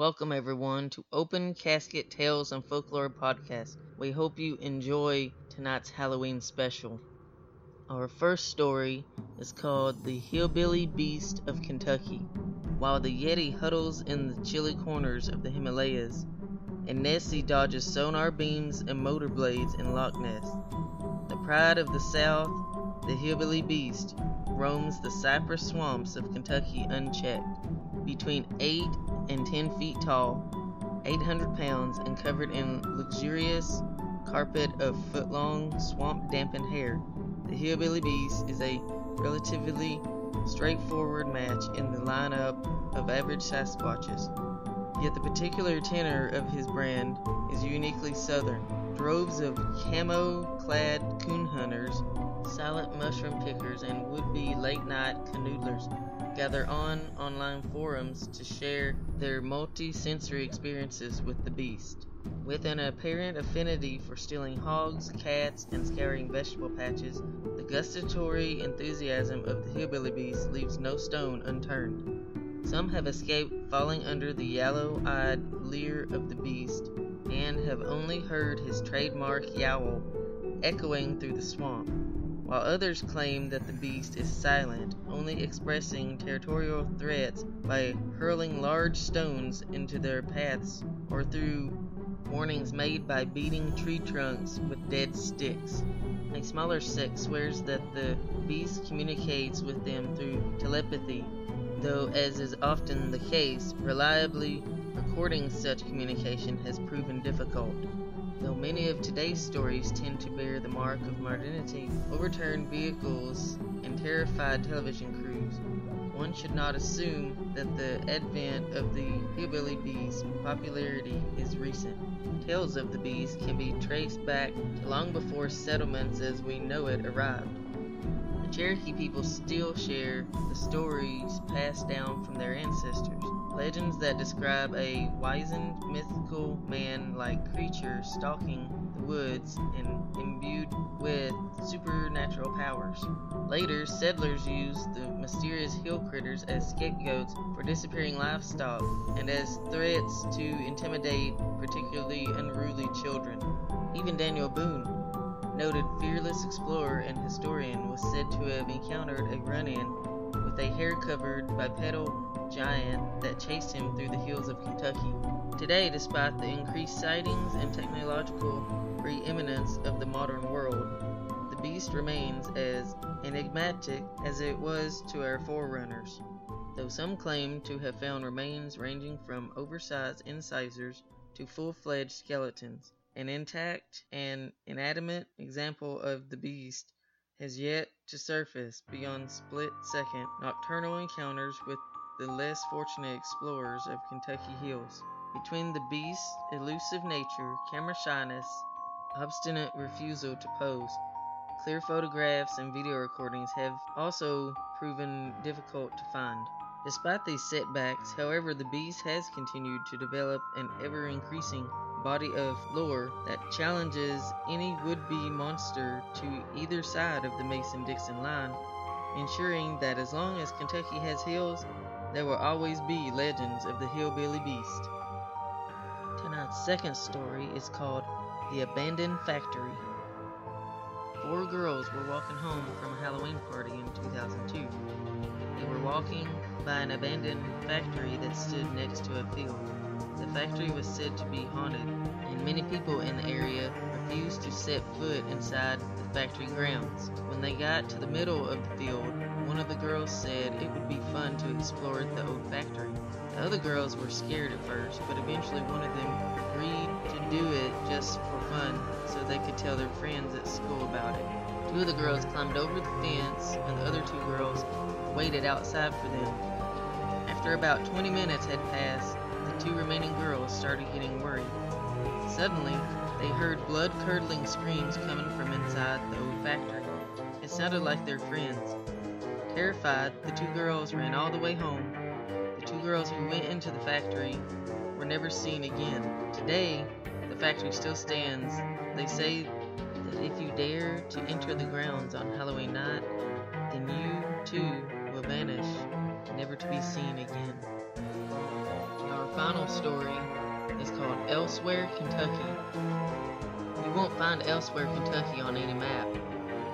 Welcome, everyone, to Open Casket Tales and Folklore Podcast. We hope you enjoy tonight's Halloween special. Our first story is called The Hillbilly Beast of Kentucky. While the Yeti huddles in the chilly corners of the Himalayas, and Nessie dodges sonar beams and motor blades in Loch Ness, the pride of the South, the Hillbilly Beast, roams the cypress swamps of Kentucky unchecked. Between 8 and 10 feet tall, 800 pounds, and covered in luxurious carpet of foot-long swamp dampened hair, the Hillbilly Beast is a relatively straightforward match in the lineup of average Sasquatches. Yet the particular tenor of his brand is uniquely southern. Droves of camo-clad coon hunters, silent mushroom pickers, and would-be late-night canoodlers gather on online forums to share their multi-sensory experiences with the beast. With an apparent affinity for stealing hogs, cats, and scouring vegetable patches, the gustatory enthusiasm of the hillbilly beast leaves no stone unturned. Some have escaped falling under the yellow-eyed leer of the beast, and have only heard his trademark yowl echoing through the swamp, while others claim that the beast is silent, only expressing territorial threats by hurling large stones into their paths or through warnings made by beating tree trunks with dead sticks. A smaller sect swears that the beast communicates with them through telepathy, though, as is often the case, reliably recording such communication has proven difficult. Though many of today's stories tend to bear the mark of modernity, overturned vehicles, and terrified television crews, one should not assume that the advent of the hillbilly beast's popularity is recent. Tales of the bees can be traced back to long before settlements as we know it arrived. The Cherokee people still share the stories passed down from their ancestors. Legends that describe a wizened, mythical man-like creature stalking the woods and imbued with supernatural powers. Later, settlers used the mysterious hill critters as scapegoats for disappearing livestock and as threats to intimidate particularly unruly children. Even Daniel Boone, noted fearless explorer and historian, was said to have encountered a run-in with a hair-covered bipedal giant that chased him through the hills of Kentucky. Today, despite the increased sightings and technological preeminence of the modern world, the beast remains as enigmatic as it was to our forerunners, though some claim to have found remains ranging from oversized incisors to full-fledged skeletons. An intact and inanimate example of the beast has yet to surface beyond split-second nocturnal encounters with the less fortunate explorers of Kentucky hills. Between the beast's elusive nature, camera shyness, obstinate refusal to pose, clear photographs and video recordings have also proven difficult to find. Despite these setbacks, however, the beast has continued to develop an ever increasing body of lore that challenges any would be monster to either side of the Mason Dixon line, ensuring that as long as Kentucky has hills, there will always be legends of the hillbilly beast. Tonight's second story is called The Abandoned Factory. Four girls were walking home from a Halloween party in 2002. They were walking by an abandoned factory that stood next to a field. The factory was said to be haunted, and many people in the area refused to set foot inside the factory grounds. When they got to the middle of the field, one of the girls said it would be fun to explore the old factory. The other girls were scared at first, but eventually one of them agreed to do it just for fun so they could tell their friends at school about it. Two of the girls climbed over the fence, and the other two girls waited outside for them. After about 20 minutes had passed, the two remaining girls started getting worried. Suddenly, they heard blood-curdling screams coming from inside the old factory. It sounded like their friends. Terrified, the two girls ran all the way home. The two girls who went into the factory were never seen again. Today, the factory still stands. They say that if you dare to enter the grounds on Halloween night, then you too will vanish, never to be seen again. Our final story is called Elsewhere, Kentucky. You won't find Elsewhere, Kentucky on any map.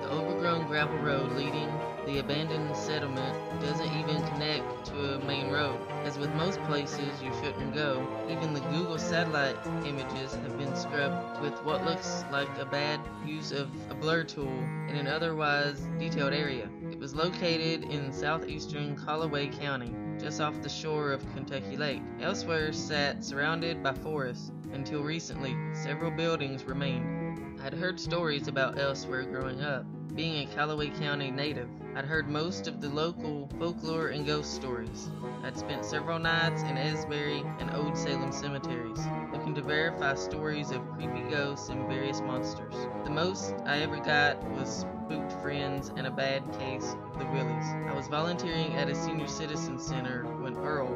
The overgrown gravel road leading the abandoned settlement doesn't even connect to a main road. As with most places you shouldn't go, even the Google satellite images have been scrubbed with what looks like a bad use of a blur tool in an otherwise detailed area. It was located in southeastern Calloway County, just off the shore of Kentucky Lake. Elsewhere sat surrounded by forests. Until recently, several buildings remained. I'd heard stories about Elsewhere growing up. Being a Calloway County native, I'd heard most of the local folklore and ghost stories. I'd spent several nights in Asbury and Old Salem cemeteries, looking to verify stories of creepy ghosts and various monsters. The most I ever got was spooked friends and a bad case of the willies. I was volunteering at a senior citizen center when Earl,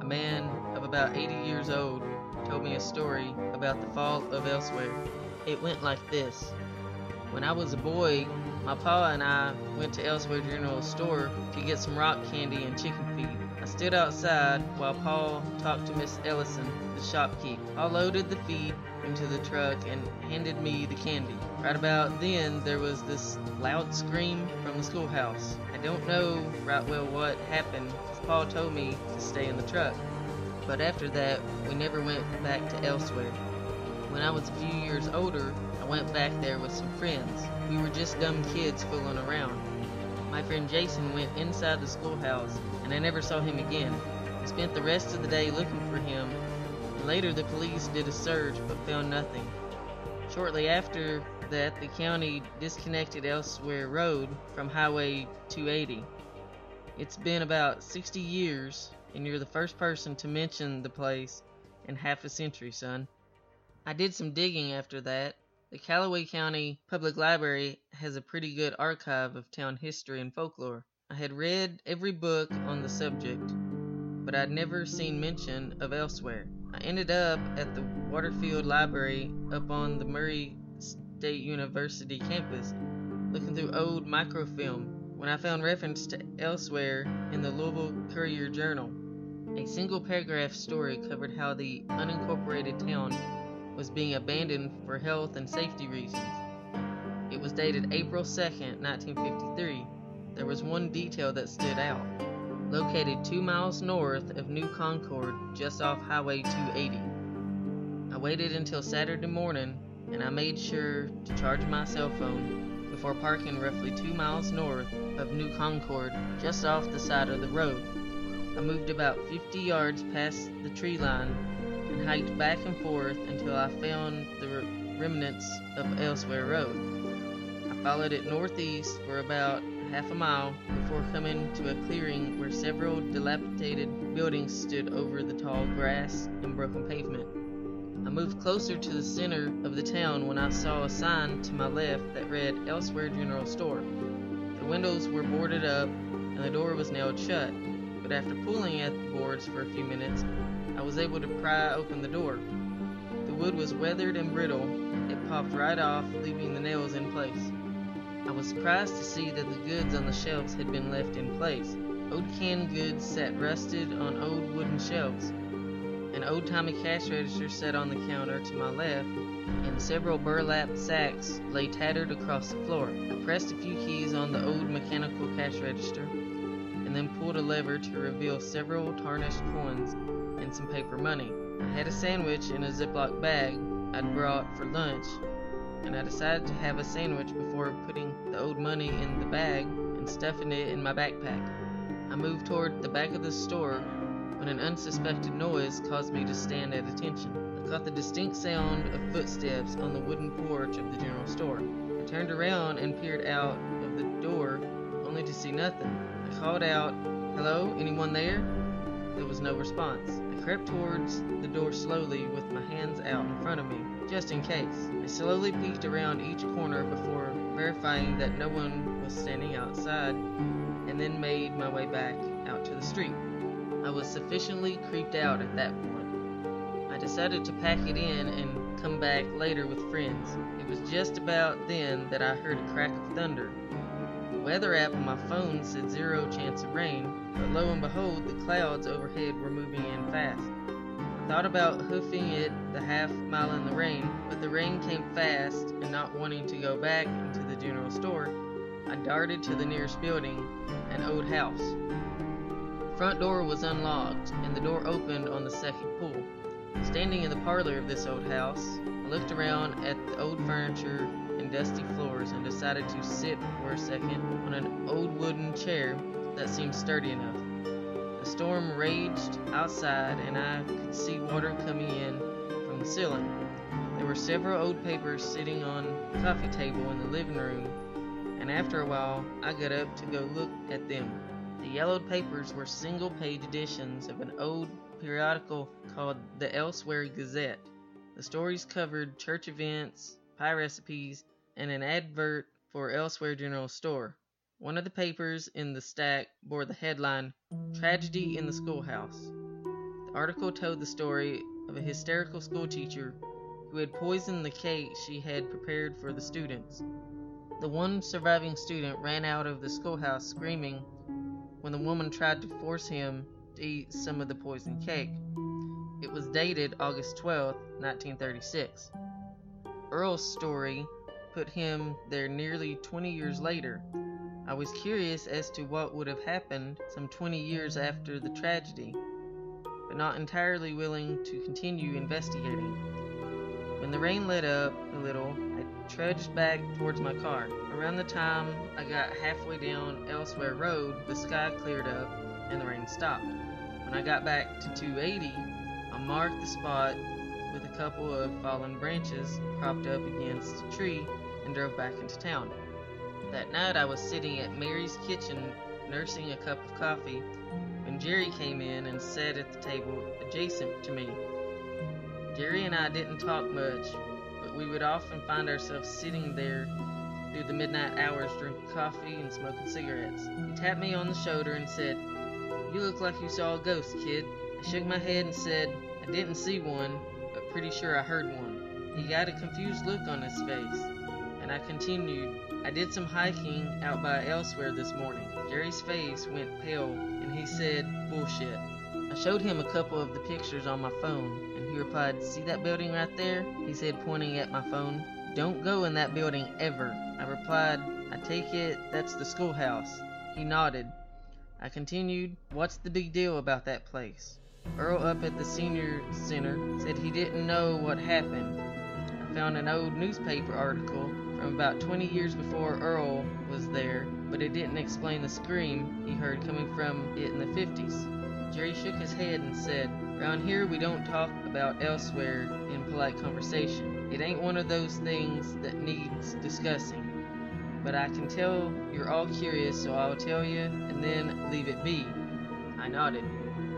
a man of about 80 years old, told me a story about the fall of Elsewhere. It went like this. When I was a boy, my pa and I went to Elsewhere General Store to get some rock candy and chicken feed. I stood outside while Pa talked to Miss Ellison, the shopkeep. Pa loaded the feed into the truck and handed me the candy. Right about then, there was this loud scream from the schoolhouse. I don't know right well what happened, because Pa told me to stay in the truck. But after that, we never went back to Elsewhere. When I was a few years older, I went back there with some friends. We were just dumb kids fooling around. My friend Jason went inside the schoolhouse, and I never saw him again. We spent the rest of the day looking for him, later the police did a search but found nothing. Shortly after that, the county disconnected Elsewhere Road from Highway 280. It's been about 60 years, and you're the first person to mention the place in half a century, son. I did some digging after that, the Calloway County Public Library has a pretty good archive of town history and folklore. I had read every book on the subject, but I'd never seen mention of elsewhere. I ended up at the Waterfield Library up on the Murray State University campus, looking through old microfilm when I found reference to elsewhere in the Louisville Courier Journal. A single paragraph story covered how the unincorporated town was being abandoned for health and safety reasons. It was dated April 2nd, 1953. There was one detail that stood out. Located two miles north of New Concord, just off Highway 280. I waited until Saturday morning and I made sure to charge my cell phone before parking roughly two miles north of New Concord, just off the side of the road. I moved about 50 yards past the tree line hiked back and forth until I found the remnants of Elsewhere Road. I followed it northeast for about half a mile before coming to a clearing where several dilapidated buildings stood over the tall grass and broken pavement. I moved closer to the center of the town when I saw a sign to my left that read Elsewhere General Store. The windows were boarded up and the door was nailed shut, but after pulling at the boards for a few minutes, I was able to pry open the door. The wood was weathered and brittle. It popped right off, leaving the nails in place. I was surprised to see that the goods on the shelves had been left in place. Old canned goods sat rusted on old wooden shelves. An old timey cash register sat on the counter to my left, and several burlap sacks lay tattered across the floor. I pressed a few keys on the old mechanical cash register, and then pulled a lever to reveal several tarnished coins and some paper money. I had a sandwich in a Ziploc bag I'd brought for lunch, and I decided to have a sandwich before putting the old money in the bag and stuffing it in my backpack. I moved toward the back of the store when an unsuspected noise caused me to stand at attention. I caught the distinct sound of footsteps on the wooden porch of the general store. I turned around and peered out of the door, only to see nothing. I called out, Hello, anyone there? There was no response I crept towards the door slowly with my hands out in front of me, just in case. I slowly peeked around each corner before verifying that no one was standing outside, and then made my way back out to the street. I was sufficiently creeped out at that point. I decided to pack it in and come back later with friends. It was just about then that I heard a crack of thunder. The weather app on my phone said zero chance of rain, but lo and behold, the clouds overhead were moving in fast. Thought about hoofing it the half mile in the rain, but the rain came fast, and not wanting to go back into the general store, I darted to the nearest building, an old house. The front door was unlocked, and the door opened on the second pool. Standing in the parlor of this old house, I looked around at the old furniture and dusty floors and decided to sit for a second on an old wooden chair that seemed sturdy enough. The storm raged outside, and I could see water coming in from the ceiling. There were several old papers sitting on the coffee table in the living room, and after a while I got up to go look at them. The yellowed papers were single page editions of an old periodical called the Elsewhere Gazette. The stories covered church events, pie recipes, and an advert for Elsewhere General Store. One of the papers in the stack bore the headline Tragedy in the Schoolhouse. The article told the story of a hysterical schoolteacher who had poisoned the cake she had prepared for the students. The one surviving student ran out of the schoolhouse screaming when the woman tried to force him to eat some of the poisoned cake. It was dated August 12, 1936. Earl's story put him there nearly 20 years later. I was curious as to what would have happened some 20 years after the tragedy, but not entirely willing to continue investigating. When the rain let up a little, I trudged back towards my car. Around the time I got halfway down Elsewhere Road, the sky cleared up and the rain stopped. When I got back to 280, I marked the spot with a couple of fallen branches propped up against a tree and drove back into town. That night I was sitting at Mary's kitchen nursing a cup of coffee when Jerry came in and sat at the table adjacent to me. Jerry and I didn't talk much, but we would often find ourselves sitting there through the midnight hours drinking coffee and smoking cigarettes. He tapped me on the shoulder and said, You look like you saw a ghost, kid. I shook my head and said, I didn't see one, but pretty sure I heard one. He got a confused look on his face, and I continued, I did some hiking out by elsewhere this morning. Jerry's face went pale, and he said, Bullshit. I showed him a couple of the pictures on my phone, and he replied, See that building right there? He said, pointing at my phone. Don't go in that building ever. I replied, I take it that's the schoolhouse. He nodded. I continued, What's the big deal about that place? Earl up at the senior center said he didn't know what happened. I found an old newspaper article about 20 years before Earl was there, but it didn't explain the scream he heard coming from it in the 50s. Jerry shook his head and said, Around here we don't talk about elsewhere in polite conversation. It ain't one of those things that needs discussing. But I can tell you're all curious, so I'll tell you and then leave it be. I nodded.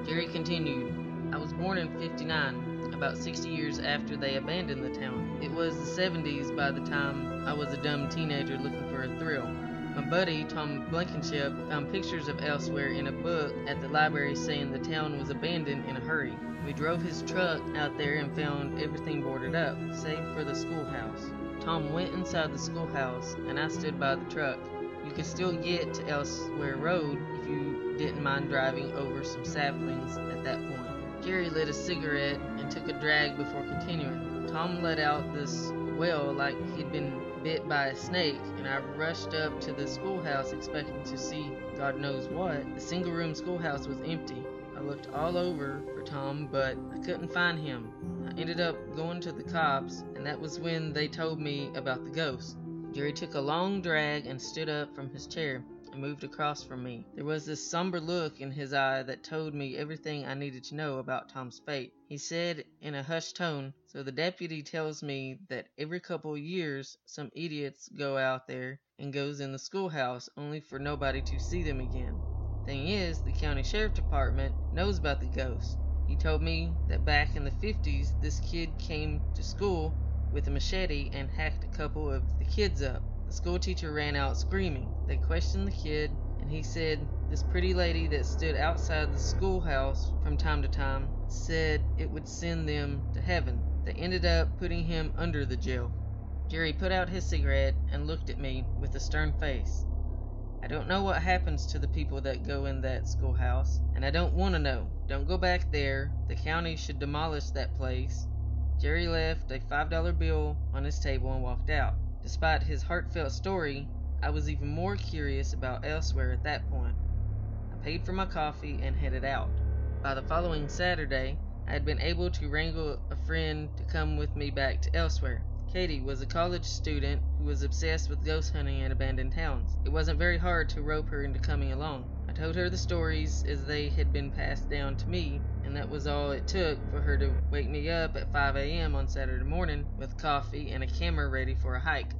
Jerry continued, I was born in 59, about 60 years after they abandoned the town. It was the 70s by the time I was a dumb teenager looking for a thrill. My buddy, Tom Blankenship, found pictures of Elsewhere in a book at the library saying the town was abandoned in a hurry. We drove his truck out there and found everything boarded up, save for the schoolhouse. Tom went inside the schoolhouse, and I stood by the truck. You could still get to Elsewhere Road if you didn't mind driving over some saplings at that point. Jerry lit a cigarette and took a drag before continuing. Tom let out this wail like he'd been bit by a snake, and I rushed up to the schoolhouse expecting to see God knows what. The single room schoolhouse was empty. I looked all over for Tom, but I couldn't find him. I ended up going to the cops, and that was when they told me about the ghost. Jerry took a long drag and stood up from his chair and moved across from me. There was this somber look in his eye that told me everything I needed to know about Tom's fate. He said in a hushed tone, So the deputy tells me that every couple years some idiots go out there and goes in the schoolhouse only for nobody to see them again. Thing is, the county sheriff department knows about the ghost. He told me that back in the 50s this kid came to school with a machete and hacked a couple of the kids up. The school teacher ran out screaming. They questioned the kid, and he said this pretty lady that stood outside the schoolhouse from time to time said it would send them to heaven. They ended up putting him under the jail. Jerry put out his cigarette and looked at me with a stern face. I don't know what happens to the people that go in that schoolhouse, and I don't want to know. Don't go back there. The county should demolish that place. Jerry left a $5 bill on his table and walked out. Despite his heartfelt story, I was even more curious about elsewhere at that point. I paid for my coffee and headed out. By the following Saturday, I had been able to wrangle a friend to come with me back to elsewhere. Katie was a college student who was obsessed with ghost hunting in abandoned towns. It wasn't very hard to rope her into coming along. Told her the stories as they had been passed down to me, and that was all it took for her to wake me up at 5 a.m. on Saturday morning with coffee and a camera ready for a hike.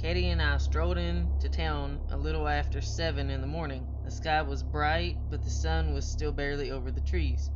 Katie and I strolled into town a little after 7 in the morning. The sky was bright, but the sun was still barely over the trees.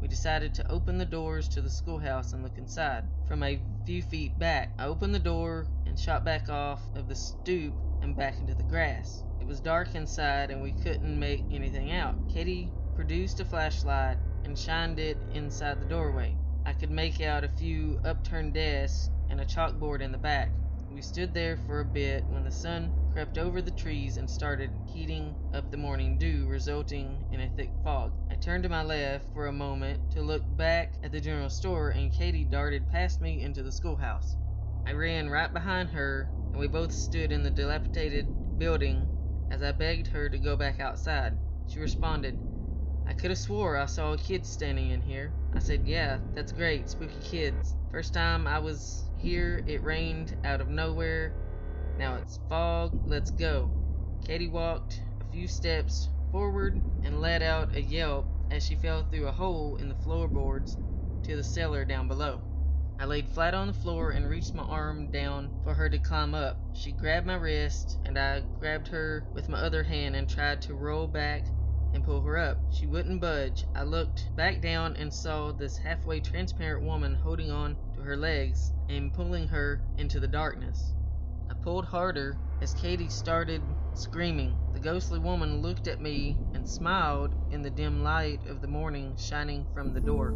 We decided to open the doors to the schoolhouse and look inside. From a few feet back, I opened the door and shot back off of the stoop and back into the grass. It was dark inside and we couldn't make anything out. Katie produced a flashlight and shined it inside the doorway. I could make out a few upturned desks and a chalkboard in the back. We stood there for a bit when the sun crept over the trees and started heating up the morning dew, resulting in a thick fog. I turned to my left for a moment to look back at the general store, and Katie darted past me into the schoolhouse. I ran right behind her, and we both stood in the dilapidated building as I begged her to go back outside. She responded, I could have swore I saw a kid standing in here. I said, Yeah, that's great, spooky kids. First time I was here, it rained out of nowhere. Now it's fog, let's go. Katie walked a few steps forward and let out a yelp as she fell through a hole in the floorboards to the cellar down below. I laid flat on the floor and reached my arm down for her to climb up. She grabbed my wrist, and I grabbed her with my other hand and tried to roll back and pull her up. She wouldn't budge. I looked back down and saw this halfway transparent woman holding on to her legs and pulling her into the darkness. I pulled harder as Katie started screaming. Ghostly woman looked at me and smiled in the dim light of the morning shining from the door.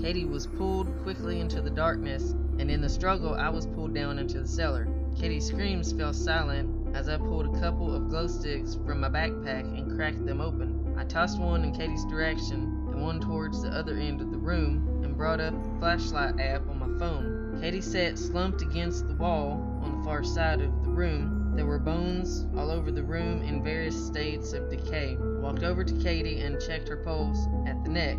Katie was pulled quickly into the darkness, and in the struggle, I was pulled down into the cellar. Katie's screams fell silent as I pulled a couple of glow sticks from my backpack and cracked them open. I tossed one in Katie's direction and one towards the other end of the room and brought up the flashlight app on my phone. Katie sat slumped against the wall on the far side of the room there were bones all over the room in various states of decay. Walked over to Katie and checked her pulse at the neck.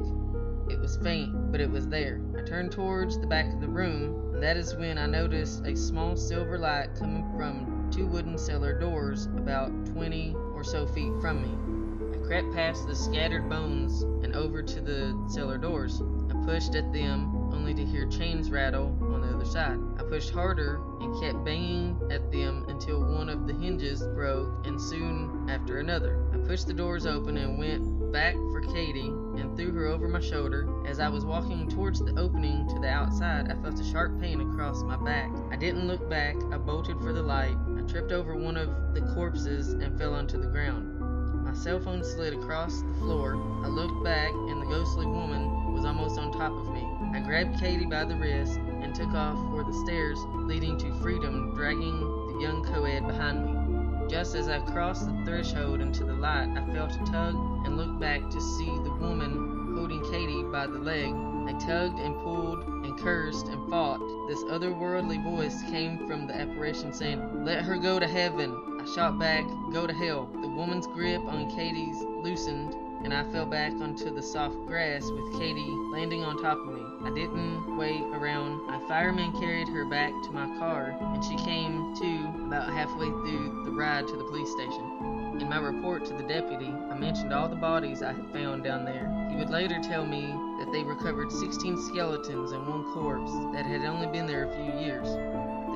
It was faint, but it was there. I turned towards the back of the room, and that is when I noticed a small silver light coming from two wooden cellar doors about 20 or so feet from me. I crept past the scattered bones and over to the cellar doors. I pushed at them only to hear chains rattle other side. I pushed harder and kept banging at them until one of the hinges broke, and soon after another. I pushed the doors open and went back for Katie and threw her over my shoulder. As I was walking towards the opening to the outside, I felt a sharp pain across my back. I didn't look back, I bolted for the light. I tripped over one of the corpses and fell onto the ground. My cell phone slid across the floor. I looked back, and the ghostly woman was almost on top of me. I grabbed Katie by the wrist and took off for the stairs leading to freedom, dragging the young co-ed behind me. Just as I crossed the threshold into the light, I felt a tug and looked back to see the woman holding Katie by the leg. I tugged and pulled and cursed and fought. This otherworldly voice came from the apparition saying, Let her go to heaven. I shot back, Go to hell. The woman's grip on Katie's loosened and I fell back onto the soft grass with Katie landing on top of me. I didn't wait around. My fireman carried her back to my car, and she came to about halfway through the ride to the police station. In my report to the deputy, I mentioned all the bodies I had found down there. He would later tell me that they recovered 16 skeletons and one corpse that had only been there a few years.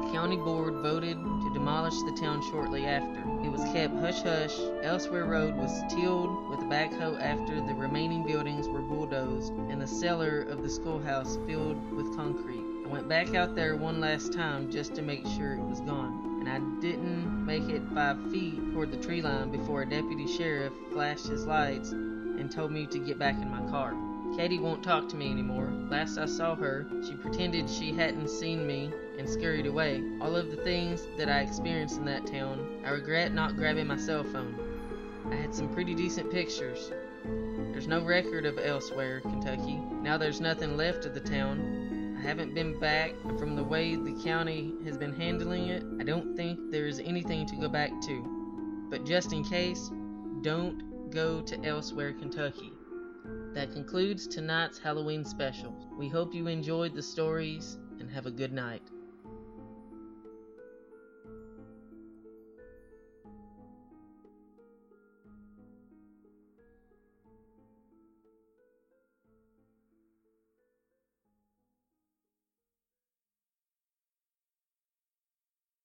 The county board voted to demolish the town shortly after. It was kept hush hush. Elsewhere Road was tilled with a backhoe after the remaining buildings were bulldozed and the cellar of the schoolhouse filled with concrete. I went back out there one last time just to make sure it was gone, and I didn't make it five feet toward the tree line before a deputy sheriff flashed his lights and told me to get back in my car. Katie won't talk to me anymore. Last I saw her, she pretended she hadn't seen me and scurried away. All of the things that I experienced in that town, I regret not grabbing my cell phone. I had some pretty decent pictures. There's no record of elsewhere, Kentucky. Now there's nothing left of the town. I haven't been back, and from the way the county has been handling it, I don't think there is anything to go back to. But just in case, don't go to elsewhere, Kentucky. That concludes tonight's Halloween special. We hope you enjoyed the stories and have a good night.